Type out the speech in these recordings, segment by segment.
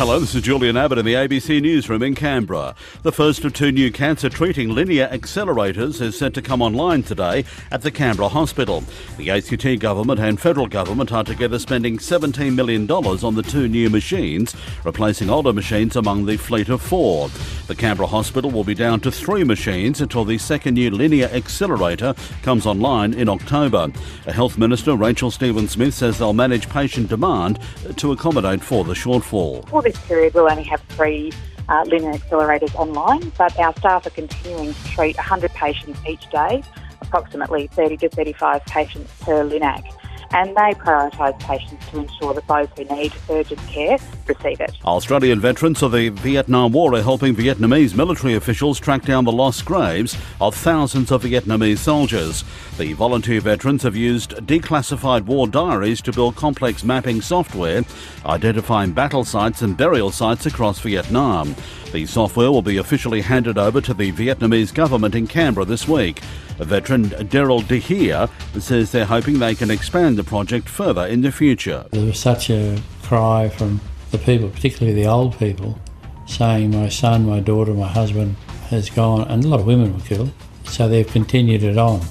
Hello, this is Julian Abbott in the ABC Newsroom in Canberra. The first of two new cancer treating linear accelerators is set to come online today at the Canberra Hospital. The ACT government and federal government are together spending $17 million on the two new machines, replacing older machines among the fleet of four. The Canberra Hospital will be down to three machines until the second new linear accelerator comes online in October. Health Minister, Rachel Stephen Smith, says they'll manage patient demand to accommodate for the shortfall. For this period, we'll only have three uh, accelerators online, but our staff are continuing to treat 100 patients each day, approximately 30 to 35 patients per LINAC and they prioritise patients to ensure that those who need urgent care receive it. Australian veterans of the Vietnam War are helping Vietnamese military officials track down the lost graves of thousands of Vietnamese soldiers. The volunteer veterans have used declassified war diaries to build complex mapping software, identifying battle sites and burial sites across Vietnam. The software will be officially handed over to the Vietnamese government in Canberra this week. Veteran Daryl DeHeer says they're hoping they can expand the project further in the future. There was such a cry from the people, particularly the old people, saying, My son, my daughter, my husband has gone, and a lot of women were killed. So they've continued it on.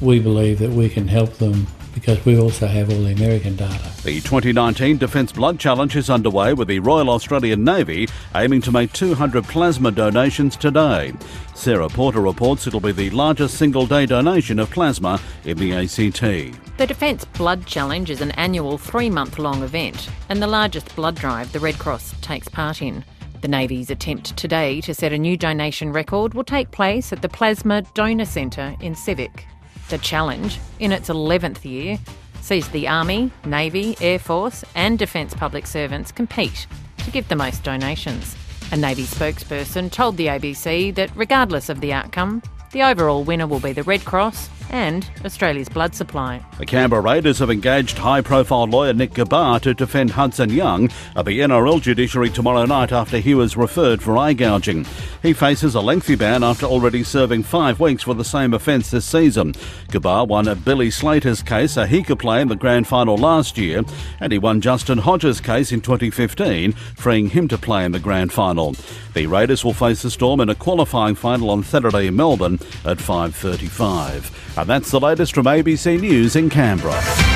We believe that we can help them because we also have all the American data. The 2019 Defence Blood Challenge is underway with the Royal Australian Navy aiming to make 200 plasma donations today. Sarah Porter reports it'll be the largest single day donation of plasma in the ACT. The Defence Blood Challenge is an annual three month long event and the largest blood drive the Red Cross takes part in. The Navy's attempt today to set a new donation record will take place at the Plasma Donor Centre in Civic. The challenge, in its 11th year, sees the Army, Navy, Air Force, and Defence public servants compete to give the most donations. A Navy spokesperson told the ABC that regardless of the outcome, the overall winner will be the Red Cross and Australia's blood supply. The Canberra Raiders have engaged high profile lawyer Nick Ghabar to defend Hudson Young at the NRL judiciary tomorrow night after he was referred for eye gouging. He faces a lengthy ban after already serving five weeks for the same offence this season. Ghabar won a Billy Slater's case so he could play in the grand final last year, and he won Justin Hodges' case in 2015, freeing him to play in the grand final. The Raiders will face the Storm in a qualifying final on Saturday in Melbourne at 5.35. And that's the latest from ABC News in Canberra.